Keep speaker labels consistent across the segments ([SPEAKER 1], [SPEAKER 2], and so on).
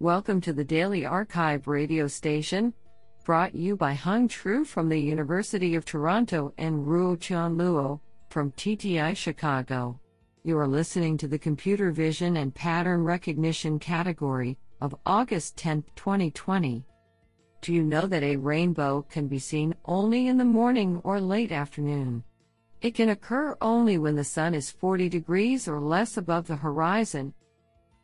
[SPEAKER 1] Welcome to the Daily Archive radio station, brought you by Hung Tru from the University of Toronto and Ruotian Luo from TTI Chicago. You are listening to the Computer Vision and Pattern Recognition category of August 10, 2020. Do you know that a rainbow can be seen only in the morning or late afternoon? It can occur only when the sun is 40 degrees or less above the horizon.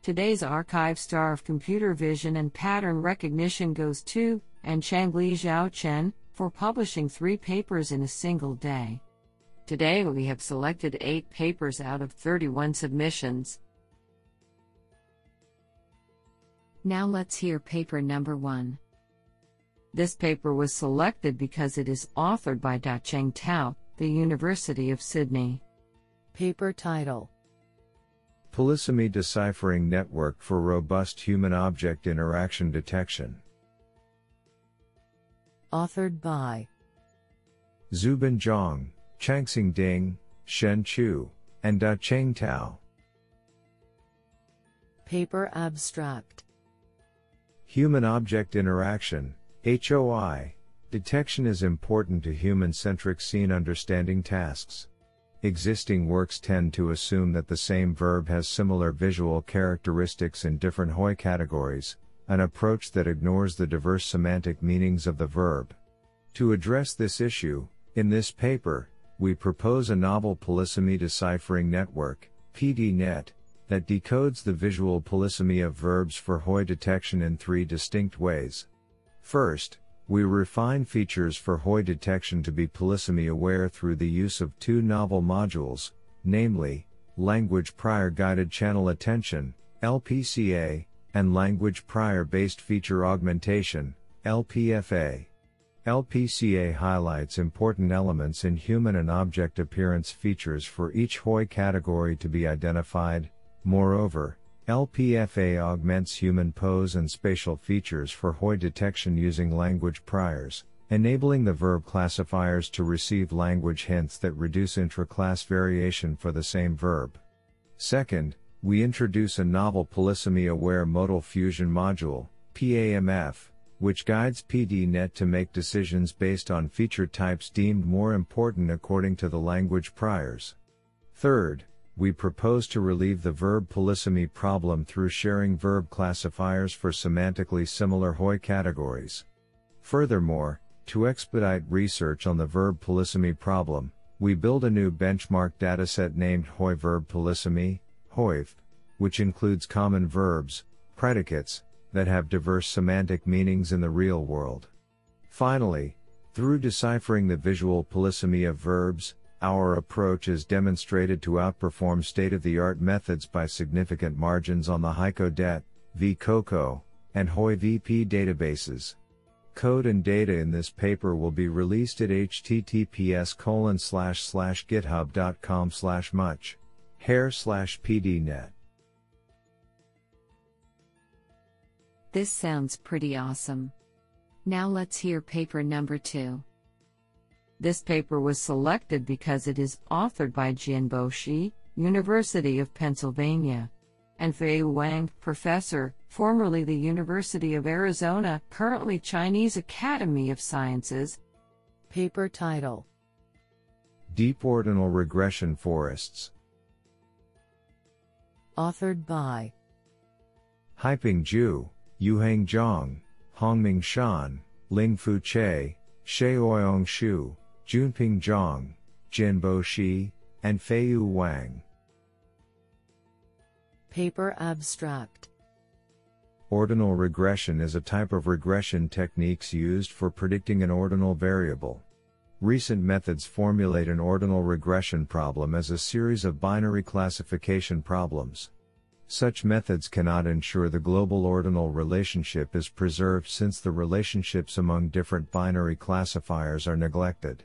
[SPEAKER 1] Today's archive star of computer vision and pattern recognition goes to and Changli Zhao Chen for publishing three papers in a single day. Today we have selected eight papers out of 31 submissions. Now let's hear paper number one. This paper was selected because it is authored by Da-Cheng Tao, the University of Sydney.
[SPEAKER 2] Paper title
[SPEAKER 3] Polysemy Deciphering Network for Robust Human Object Interaction Detection.
[SPEAKER 2] Authored by
[SPEAKER 3] Zubin Zhang, Changxing Ding, Shen Chu, and Da-Cheng Tao.
[SPEAKER 2] Paper abstract
[SPEAKER 3] Human Object Interaction, HOI, detection is important to human centric scene understanding tasks. Existing works tend to assume that the same verb has similar visual characteristics in different HOI categories, an approach that ignores the diverse semantic meanings of the verb. To address this issue, in this paper, we propose a novel polysemy deciphering network, PDNet, that decodes the visual polysemy of verbs for HOI detection in three distinct ways. First, we refine features for HOI detection to be polysemy aware through the use of two novel modules, namely, Language Prior Guided Channel Attention, LPCA, and Language Prior Based Feature Augmentation, LPFA. LPCA highlights important elements in human and object appearance features for each HOI category to be identified. Moreover, LPFA augments human pose and spatial features for HOI detection using language priors, enabling the verb classifiers to receive language hints that reduce intra-class variation for the same verb. Second, we introduce a novel polysemy-aware modal fusion module, PAMF, which guides PDNet to make decisions based on feature types deemed more important according to the language priors. Third, we propose to relieve the verb polysemy problem through sharing verb classifiers for semantically similar HOI categories. Furthermore, to expedite research on the verb polysemy problem, we build a new benchmark dataset named HOI Verb Polysemy, HOIV, which includes common verbs, predicates, that have diverse semantic meanings in the real world. Finally, through deciphering the visual polysemy of verbs, our approach is demonstrated to outperform state-of-the-art methods by significant margins on the HICODET, VCOCO, and HOI VP databases. Code and data in this paper will be released at https github.com much hair pdnet.
[SPEAKER 1] This sounds pretty awesome. Now let's hear paper number two. This paper was selected because it is authored by Jianbo Shi, University of Pennsylvania, and Fei-Yue Wang, professor, formerly the University of Arizona, currently Chinese Academy of Sciences.
[SPEAKER 2] Paper title
[SPEAKER 3] Deep Ordinal Regression Forests.
[SPEAKER 2] Authored by
[SPEAKER 3] Haiping Zhu, Yuhang Zhang, Hongming Shan, Lingfu Che, Sheoyong Xu, Junping Zhang, Jianbo Shi, and Fei-Yue Wang.
[SPEAKER 2] Paper abstract
[SPEAKER 3] Ordinal regression is a type of regression techniques used for predicting an ordinal variable. Recent methods formulate an ordinal regression problem as a series of binary classification problems. Such methods cannot ensure the global ordinal relationship is preserved since the relationships among different binary classifiers are neglected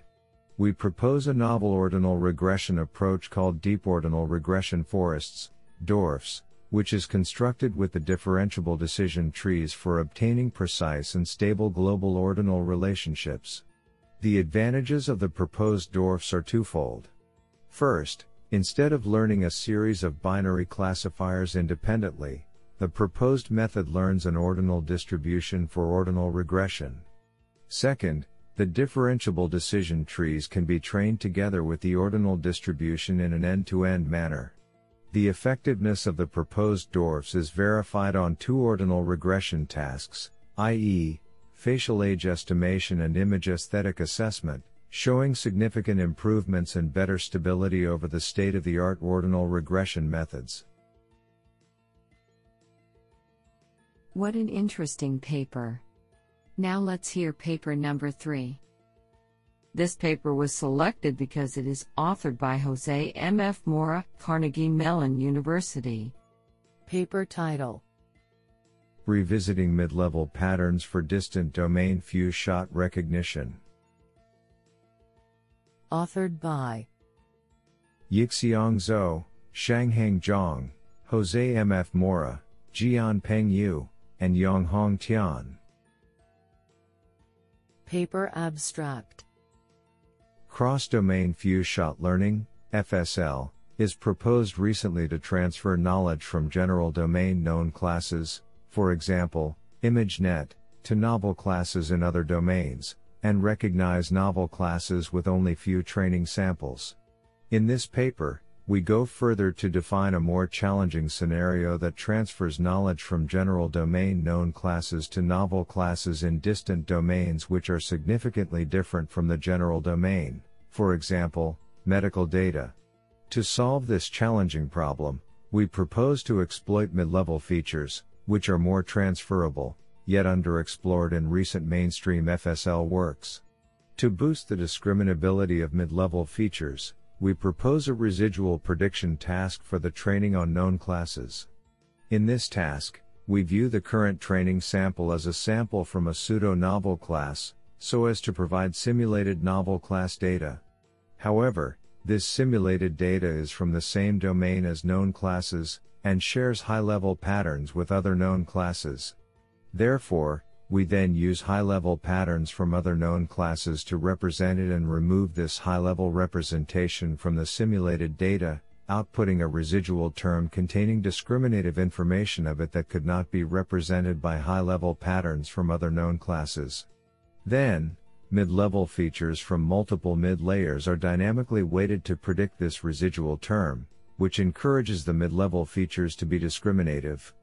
[SPEAKER 3] we propose a novel ordinal regression approach called deep ordinal regression forests, DORFs, which is constructed with the differentiable decision trees for obtaining precise and stable global ordinal relationships. The advantages of the proposed DORFs are twofold. First, instead of learning a series of binary classifiers independently, The proposed method learns an ordinal distribution for ordinal regression. Second, the differentiable decision trees can be trained together with the ordinal distribution in an end-to-end manner. The effectiveness of the proposed DORFs is verified on two ordinal regression tasks, i.e., facial age estimation and image aesthetic assessment, showing significant improvements and better stability over the state-of-the-art ordinal regression methods.
[SPEAKER 1] What an interesting paper. Now let's hear paper number 3. This paper was selected because it is authored by Jose M. F. Moura, Carnegie Mellon University.
[SPEAKER 2] Paper title
[SPEAKER 3] Revisiting mid-level patterns for distant domain few shot recognition.
[SPEAKER 2] Authored by
[SPEAKER 3] Yixiang Zhou, Shanghang Zhang, Jose M. F. Moura, Jian Peng Yu, and Yonghong Tian.
[SPEAKER 2] Paper abstract
[SPEAKER 3] Cross-domain few-shot learning, FSL, is proposed recently to transfer knowledge from general domain known classes, for example, ImageNet, to novel classes in other domains, and recognize novel classes with only few training samples. In this paper, we go further to define a more challenging scenario that transfers knowledge from general domain known classes to novel classes in distant domains which are significantly different from the general domain, for example, medical data. To solve this challenging problem, we propose to exploit mid-level features, which are more transferable, yet underexplored in recent mainstream FSL works. To boost the discriminability of mid-level features, we propose a residual prediction task for the training on known classes. In this task, we view the current training sample as a sample from a pseudo-novel class, so as to provide simulated novel class data. However, this simulated data is from the same domain as known classes, and shares high-level patterns with other known classes. Therefore, we then use high-level patterns from other known classes to represent it and remove this high-level representation from the simulated data, outputting a residual term containing discriminative information of it that could not be represented by high-level patterns from other known classes. Then, mid-level features from multiple mid-layers are dynamically weighted to predict this residual term, which encourages the mid-level features to be discriminative.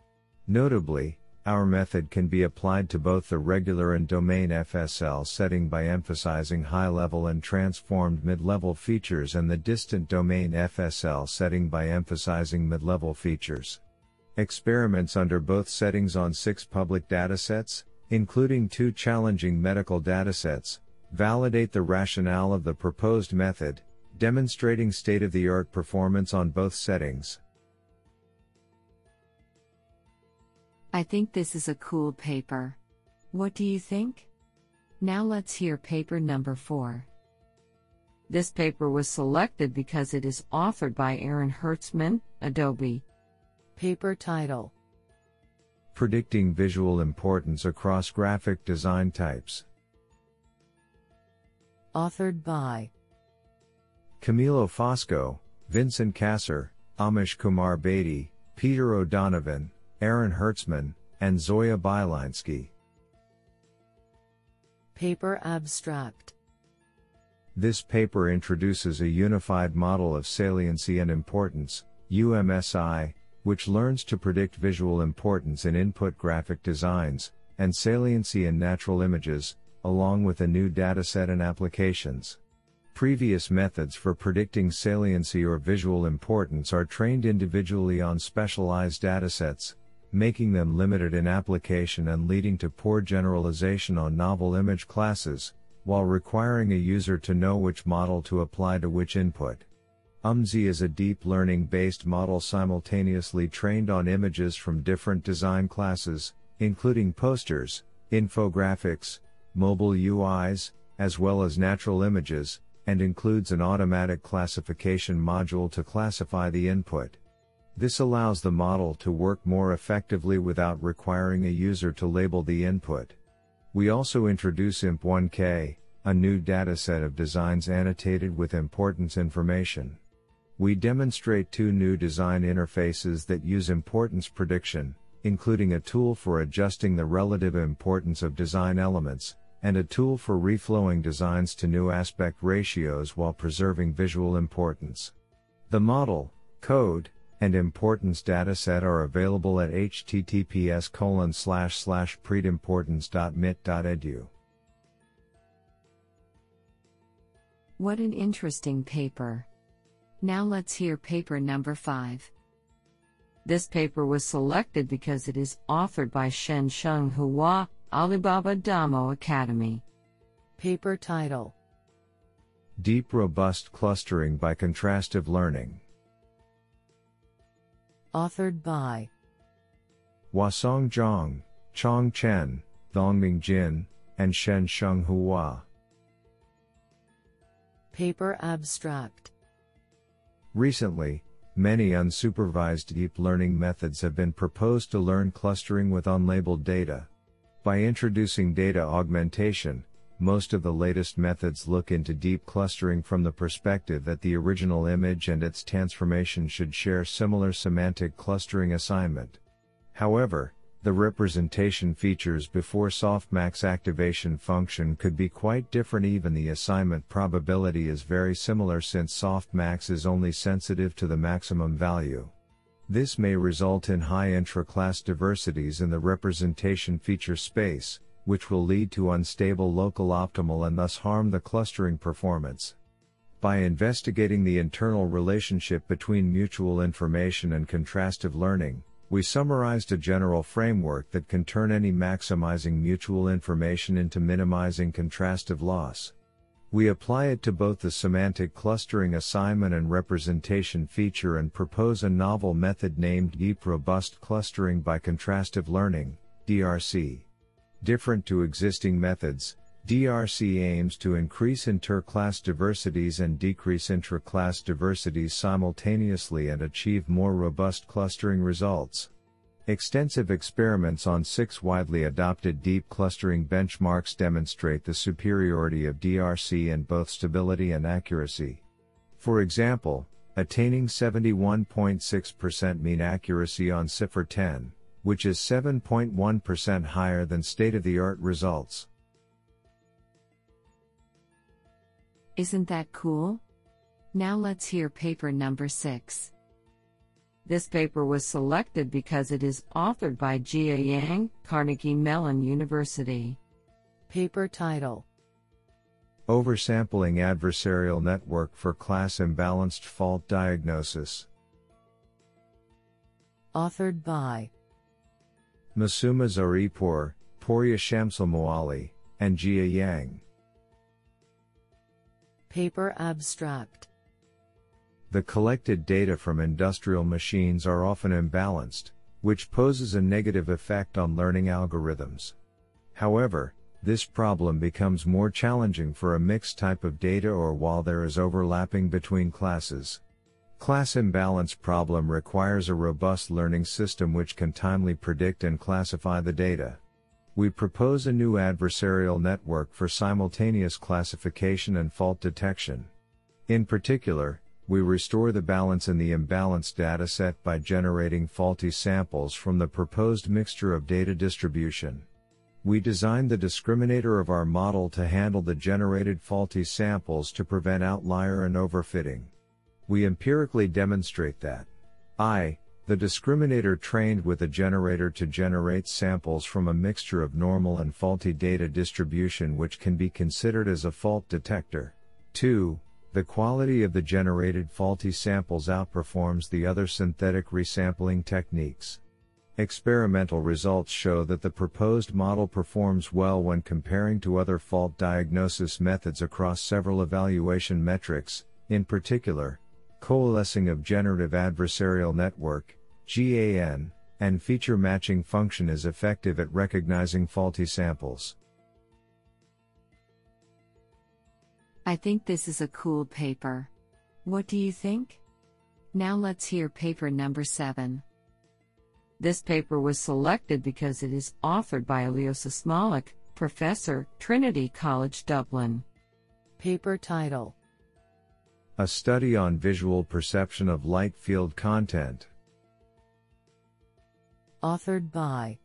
[SPEAKER 3] Notably, our method can be applied to both the regular and domain FSL setting by emphasizing high-level and transformed mid-level features and the distant domain FSL setting by emphasizing mid-level features. Experiments under both settings on six public datasets, including two challenging medical datasets, validate the rationale of the proposed method, demonstrating state-of-the-art performance on both settings.
[SPEAKER 1] I think this is a cool paper. What do you think? Now let's hear paper number 4. This paper was selected because it is authored by Aaron Hertzmann, Adobe.
[SPEAKER 2] Paper title
[SPEAKER 3] Predicting Visual Importance Across Graphic Design Types.
[SPEAKER 2] Authored by
[SPEAKER 3] Camilo Fosco, Vincent Casser, Amish Kumar Bedi, Peter O'Donovan, Aaron Hertzmann, and Zoya Bylinskii.
[SPEAKER 2] Paper abstract
[SPEAKER 3] This paper introduces a unified model of saliency and importance, UMSI, which learns to predict visual importance in input graphic designs, and saliency in natural images, along with a new dataset and applications. Previous methods for predicting saliency or visual importance are trained individually on specialized datasets, making them limited in application and leading to poor generalization on novel image classes, while requiring a user to know which model to apply to which input. UMSI is a deep learning based model simultaneously trained on images from different design classes, including posters, infographics, mobile UIs, as well as natural images, and includes an automatic classification module to classify the input. This allows the model to work more effectively without requiring a user to label the input. We also introduce IMP1K, a new dataset of designs annotated with importance information. We demonstrate two new design interfaces that use importance prediction, including a tool for adjusting the relative importance of design elements, and a tool for reflowing designs to new aspect ratios while preserving visual importance. The model, code, and importance dataset are available at https colon slash slash predimportance.mit.edu.
[SPEAKER 1] What an interesting paper. Now let's hear paper number 5. This paper was selected because it is authored by Shen Sheng Hua, Alibaba Damo Academy.
[SPEAKER 2] Paper title
[SPEAKER 3] Deep Robust Clustering by Contrastive Learning.
[SPEAKER 2] Authored by
[SPEAKER 3] Huasong Zhang, Chong Chen, Dongming Jin, and Shen Sheng Hua.
[SPEAKER 2] Paper Abstract
[SPEAKER 3] Recently, many unsupervised deep learning methods have been proposed to learn clustering with unlabeled data. By introducing data augmentation, most of the latest methods look into deep clustering from the perspective that the original image and its transformation should share similar semantic clustering assignment. However, the representation features before softmax activation function could be quite different even the assignment probability is very similar since softmax is only sensitive to the maximum value. This may result in high intra-class diversities in the representation feature space, which will lead to unstable local optimal and thus harm the clustering performance. By investigating the internal relationship between mutual information and contrastive learning, we summarized a general framework that can turn any maximizing mutual information into minimizing contrastive loss. We apply it to both the semantic clustering assignment and representation feature and propose a novel method named Deep Robust Clustering by Contrastive Learning, DRC. Different to existing methods, DRC aims to increase inter-class diversities and decrease intra-class diversities simultaneously and achieve more robust clustering results. Extensive experiments on six widely adopted deep clustering benchmarks demonstrate the superiority of DRC in both stability and accuracy. For example, attaining 71.6% mean accuracy on CIFAR 10, which is 7.1% higher than state of the art results.
[SPEAKER 1] Isn't that cool? Now let's hear paper number 6. This paper was selected because it is authored by Jia Yang, Carnegie Mellon University.
[SPEAKER 2] Paper title
[SPEAKER 3] Oversampling Adversarial Network for Class Imbalanced Fault Diagnosis.
[SPEAKER 2] Authored by
[SPEAKER 3] Masoumeh Zareapoor, Porya Shamsul Moali, and Jia Yang.
[SPEAKER 2] Paper Abstract
[SPEAKER 3] The collected data from industrial machines are often imbalanced, which poses a negative effect on learning algorithms. However, this problem becomes more challenging for a mixed type of data or while there is overlapping between classes. Class imbalance problem requires a robust learning system which can timely predict and classify the data we propose a new adversarial network for simultaneous classification and fault detection. In particular, we restore the balance in the imbalanced dataset by generating faulty samples from the proposed mixture of data distribution. We designed the discriminator of our model to handle the generated faulty samples to prevent outlier and overfitting. We empirically demonstrate that I, the discriminator trained with a generator to generate samples from a mixture of normal and faulty data distribution which can be considered as a fault detector. 2. The quality of the generated faulty samples outperforms the other synthetic resampling techniques. Experimental results show that the proposed model performs well when comparing to other fault diagnosis methods across several evaluation metrics, in particular, coalescing of generative adversarial network, GAN, and feature matching function is effective at recognizing faulty samples.
[SPEAKER 1] I think this is a cool paper. What do you think? Now let's hear paper number 7. This paper was selected because it is authored by Aljosa Smolic, Professor, Trinity College Dublin.
[SPEAKER 2] Paper title
[SPEAKER 3] A study on visual perception of light field content.
[SPEAKER 2] Authored by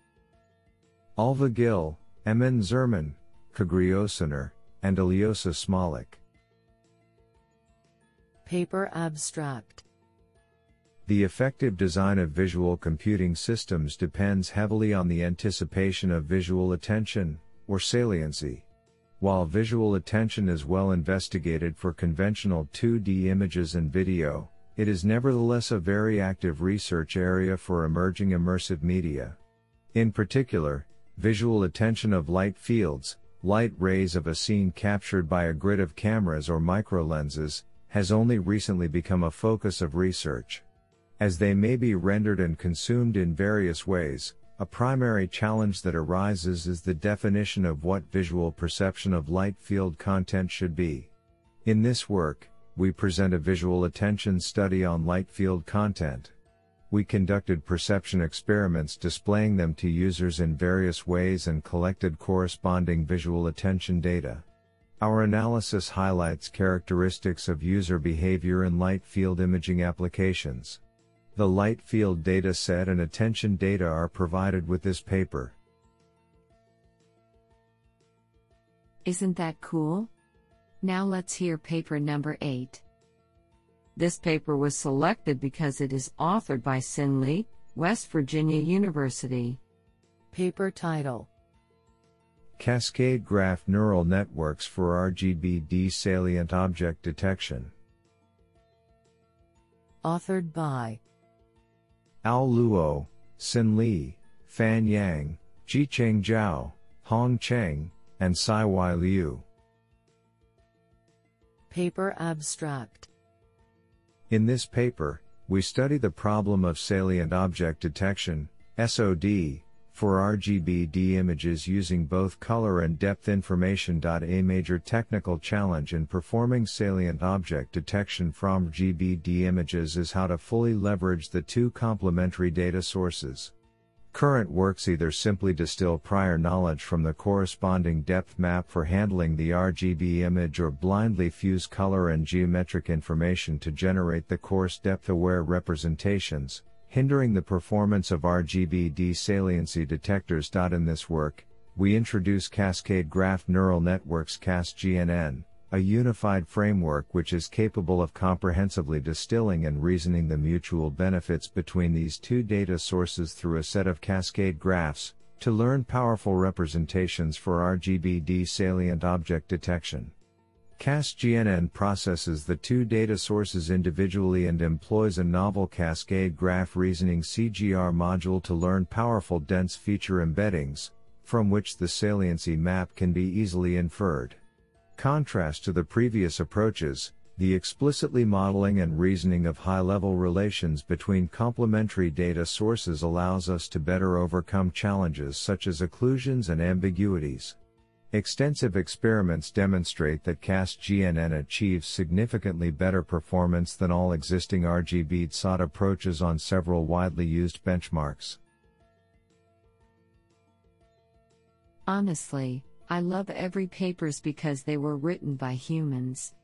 [SPEAKER 3] Ailbhe Gill, Emin Zerman, Cagri Ozcinar, and Aljosa Smolic.
[SPEAKER 2] Paper Abstract
[SPEAKER 3] The effective design of visual computing systems depends heavily on the anticipation of visual attention, or saliency. While visual attention is well investigated for conventional 2D images and video, it is nevertheless a very active research area for emerging immersive media. In particular, visual attention of light fields, light rays of a scene captured by a grid of cameras or microlenses, has only recently become a focus of research. As they may be rendered and consumed in various ways, a primary challenge that arises is the definition of what visual perception of light field content should be. In this work, we present a visual attention study on light field content. We conducted perception experiments displaying them to users in various ways and collected corresponding visual attention data. Our analysis highlights characteristics of user behavior in light field imaging applications. The light field data set and attention data are provided with this paper.
[SPEAKER 1] Isn't that cool? Now let's hear paper number 8. This paper was selected because it is authored by Xin Li, West Virginia University.
[SPEAKER 2] Paper title
[SPEAKER 3] Cascade Graph Neural Networks for RGBD Salient Object Detection.
[SPEAKER 2] Authored by
[SPEAKER 3] Ao Luo, Xin Li, Fan Yang, Jicheng Zhao, Hong Cheng, and Siwei Lyu.
[SPEAKER 2] Paper Abstract
[SPEAKER 3] In this paper, we study the problem of salient object detection, SOD, for RGBD images using both color and depth information. A major technical challenge in performing salient object detection from RGBD images is how to fully leverage the two complementary data sources. Current works either simply distill prior knowledge from the corresponding depth map for handling the RGB image or blindly fuse color and geometric information to generate the coarse depth aware representations, hindering the performance of RGBD saliency detectors. In this work, we introduce Cascade Graph Neural Networks CASGNN, a unified framework which is capable of comprehensively distilling and reasoning the mutual benefits between these two data sources through a set of cascade graphs, to learn powerful representations for RGBD salient object detection. CASGNN processes the two data sources individually and employs a novel cascade graph reasoning CGR module to learn powerful dense feature embeddings, from which the saliency map can be easily inferred. Contrast to the previous approaches, the explicitly modeling and reasoning of high level relations between complementary data sources allows us to better overcome challenges such as occlusions and ambiguities. Extensive experiments demonstrate that CASGNN achieves significantly better performance than all existing RGB SOD approaches on several widely used benchmarks.
[SPEAKER 1] Honestly, I love every papers because they were written by humans.